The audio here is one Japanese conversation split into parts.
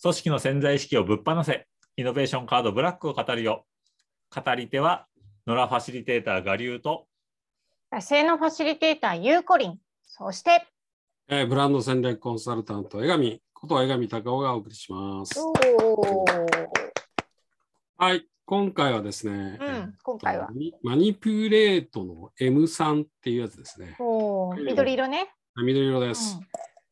組織の潜在意識をぶっ放せ、イノベーションカードブラックを語るよ。語り手は、野良ファシリテーター我流と、野生のファシリテーターゆうこりん、そして、えーブランド戦略コンサルタント、江上こと江上隆夫がお送りします。はい、今回はですね、うん、今回はマ。ニピュレートの M3 っていうやつですね。緑色ね。緑色です。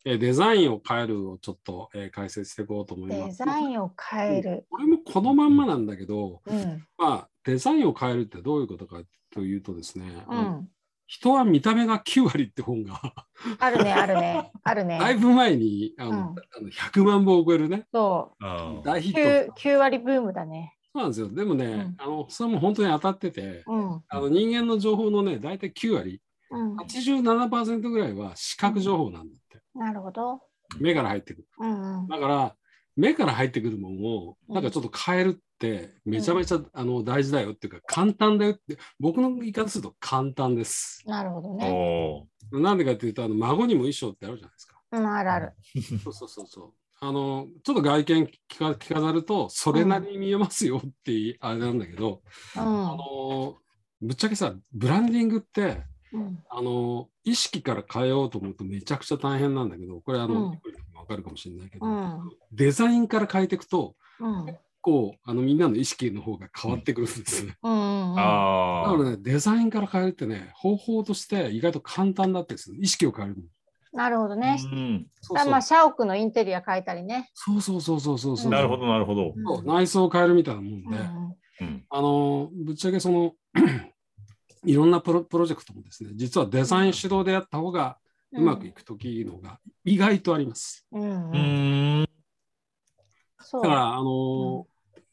えーデザインを変えるをちょっと、えー解説していこうと思いデます。ザインを変える。これもこのまんまなんだけど、うん、まあ、デザインを変えるってどういうことかというとですね、うん。人は見た目が9割って本が あるね、あるね、あるね。だいぶ前にあの、うんあの100万部を超えるね、そう大ヒット。9, 9割ブームだね。そうなんですよ。でもね、うんあのそれも本当に当たってて、うん、あの人間の情報のね、大体9割、うん、87%ぐらいは視覚情報なんだ。なるほど。目から入ってくる。うん、うん、だから、目から入ってくるものを、なんかちょっと変えるって、めちゃめちゃ、あの大事だよっていうか、簡単だよって、僕の言い方すると簡単です。なるほどね。なんでかっていうと、あの孫にも衣装ってあるじゃないですか。うん、あるある。そうそうそうそう。あの、ちょっと外見着か着飾ると、それなりに見えますよっていう、あれなんだけど、うんあの、ぶっちゃけさ、ブランディングって、うん、あの、意識から変えようと思うとめちゃくちゃ大変なんだけど、これあの、うんわかるかもしれないけど、うんデザインから変えていくと、うん、こう、あの、みんなの意識の方が変わってくるんですね。うん、うん、だからね、デザインから変えるってね、方法として意外と簡単だったりする。意識を変えるの。なるほどね。うんそうそうまあ、社屋のインテリア変えたりね。そうそうそうそうそうそう。なるほど、なるほど。内装を変えるみたいなもんで、うんうんあの、ぶっちゃけその、いろんなプロプロジェクトもですね、実はデザイン主導でやった方がうまくいくときのが意外とあります。うん、ううん。だから、あの、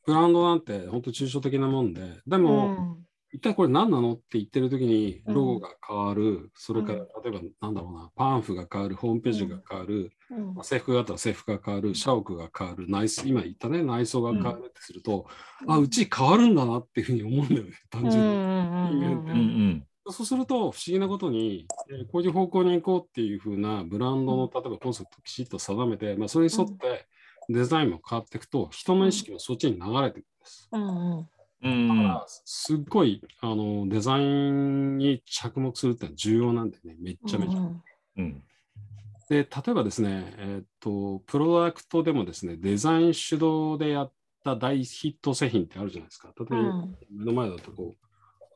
ブランドなんて本当抽象的なもんで、でも、一体これ何なのって言ってる時にうん。ロゴが変わる、それからうん。例えばなんだろうな、パンフが変わる、ホームページが変わる、うん、うん。まあ制服があったら制服が変わる、社屋が変わる、内装、今言ったね、内装が変わるってすると、あ、うち変わるんだなっていうふうに思うんだよね、単純に。うんうんうんうん。うん。そうすると、不思議なことに、えーこういう方向に行こうっていうふうなブランドの例えばコンセプトをきちっと定めて、まあ、それに沿ってデザインも変わっていくと、人の意識もそっちに流れていくんです。うんうんうんだから、すっごいあのデザインに着目するってのは重要なんでね、めっちゃめちゃ。うんうん。で、例えばですね、えーっと、プロダクトでもですね、デザイン主導でやった大ヒット製品ってあるじゃないですか。例えば、うん目の前だとこ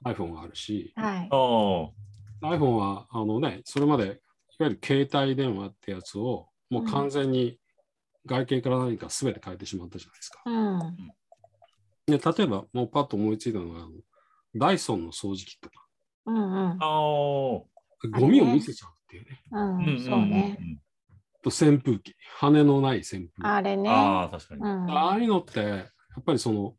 う iPhone があるし、はい。iPhone はあのね、それまでいわゆる携帯電話ってやつをもう完全に外形から何か全て変えてしまったじゃないですか。うんで例えば、もうパッと思いついたのが、あのダイソンの掃除機とか、うんうんおーゴミを見せちゃうっていうね。うんうんそうね。と扇風機、羽のない扇風機。あれね。ああ、確かに。うんああいうのって、やっぱりその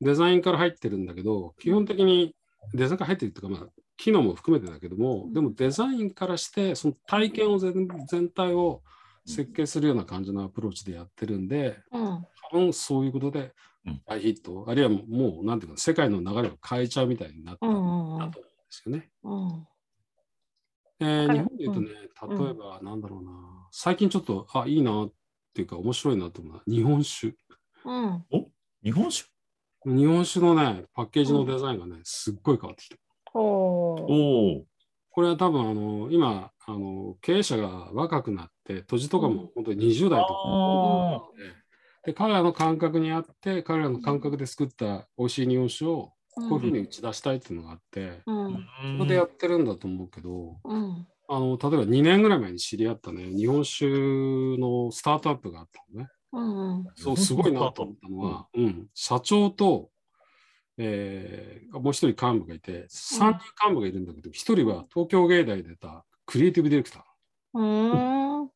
デザインから入ってるんだけど、基本的にデザインから入ってるっていうか、まあ、機能も含めてだけども、でもデザインからして、その体験を全全体を設計するような感じのアプローチでやってるんで、うん多分そういうことでうん大ヒット、あるいはもう、なんていうか、世界の流れを変えちゃうみたいになったんだとうん。うん思うんですよね。うん。えー彼日本で言うとね、うん。例えば、なんだろうな、最近ちょっと、あ、いいなっていうか、面白いなと思うのは、日本酒。うん。日本酒？日本酒のね、パッケージのデザインがね、すっごい変わってきた。おーおお。これは多分、あの、今、あの、経営者が若くなって、土地とかも本当に20代とかあで、彼らの感覚にあって、彼らの感覚で作った美味しい日本酒を、こういうふうに打ち出したいっていうのがあって、うん。そこでやってるんだと思うけど、うん。あの、例えば2年ぐらい前に知り合ったね、日本酒のスタートアップがあったのね。うんうん。そう、すごいなと思ったのは、うん、社長と、えーもう一人幹部がいて、3人幹部がいるんだけど、一人は東京芸大で出たクリエイティブディレクター。うーん。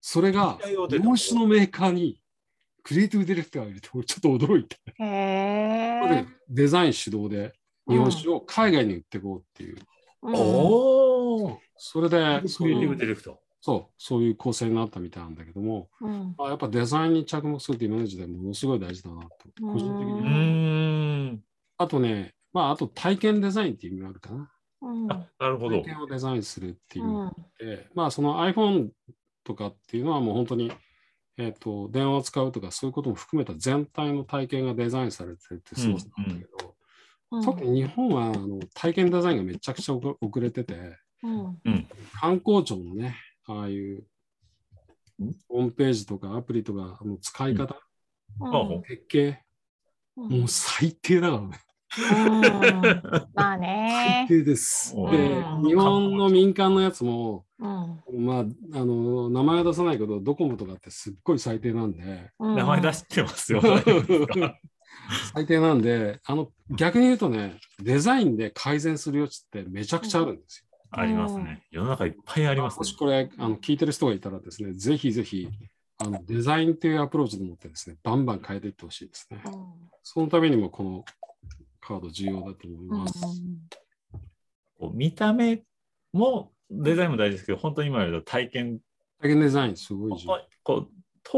それが日本酒のメーカーにクリエイティブディレクターがいると、俺ちょっと驚いて。へ。デザイン主導で日本酒を海外に売っていこうっていう。うんおお。それで、クリエイティブディレクター。そう、そういう構成になったみたいなんだけども、うんあやっぱデザインに着目するって今の時代ものすごい大事だなと、個人的に。あとね、まあ、あと体験デザインっていう意味があるかな。うんあ、なるほど体。験をデザインするっていう意味があうんまあ、その iPhone とかっていうのはもう本当に、えー、と電話を使うとかそういうことも含めた全体の体験がデザインされてるってすごさなんだけど、うん。特に日本はあの体験デザインがめちゃくちゃ遅遅れてて、うん。うん。観光庁のね、ああいううん？ホームページとかアプリとかの使い方、うん。設計、うん。もう最低だからね。うん まあ最ね。低です。うんで、うん日本の民間のやつも、うんまあ、あの名前は出さないけど、ドコモとかってすっごい最低なんで、うん名前出してますよ。最低なんで、あの逆に言うとね、デザインで改善する余地ってめちゃくちゃあるんですよ。ありますね。世の中いっぱいありますねもし。これあの聞いてる人がいたらですね、ぜひぜひあのデザインっていうアプローチでもってですね、バンバン変えていってほしいですね。そのためにもこのカード重要だと思いうんます。こう見た目もデザインも大事ですけど、本当に今言うと体験体験デザインすごい重要。こ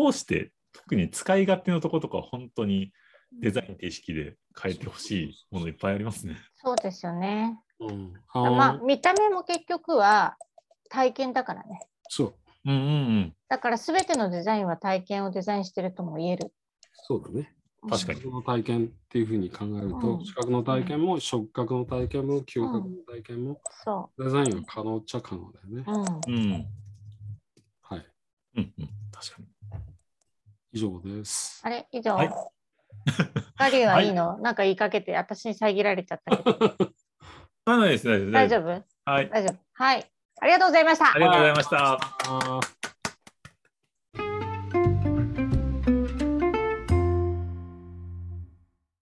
う通して特に使い勝手のところとか本当にデザインって意識で変えてほしいものいっぱいありますね。そうですよね。うん、まあ見た目も結局は体験だからね。そう、うんうんうん。だから全てのデザインは体験をデザインしてるとも言える。そうだね。確かに視覚の体験っていうふうに考えると、うん視覚の体験も触覚の体験も嗅覚の体験も、そデザインは可能っちゃ可能だよね。う。うん。うん。はい。うんうん。確かに。以上です。あれ？以上。はいガリュウはいいの、なんか言いかけて私に遮られちゃったけど。あないです、大丈夫。大丈夫？はい。大丈夫。はい。ありがとうございましたあ。りがとうございました。あー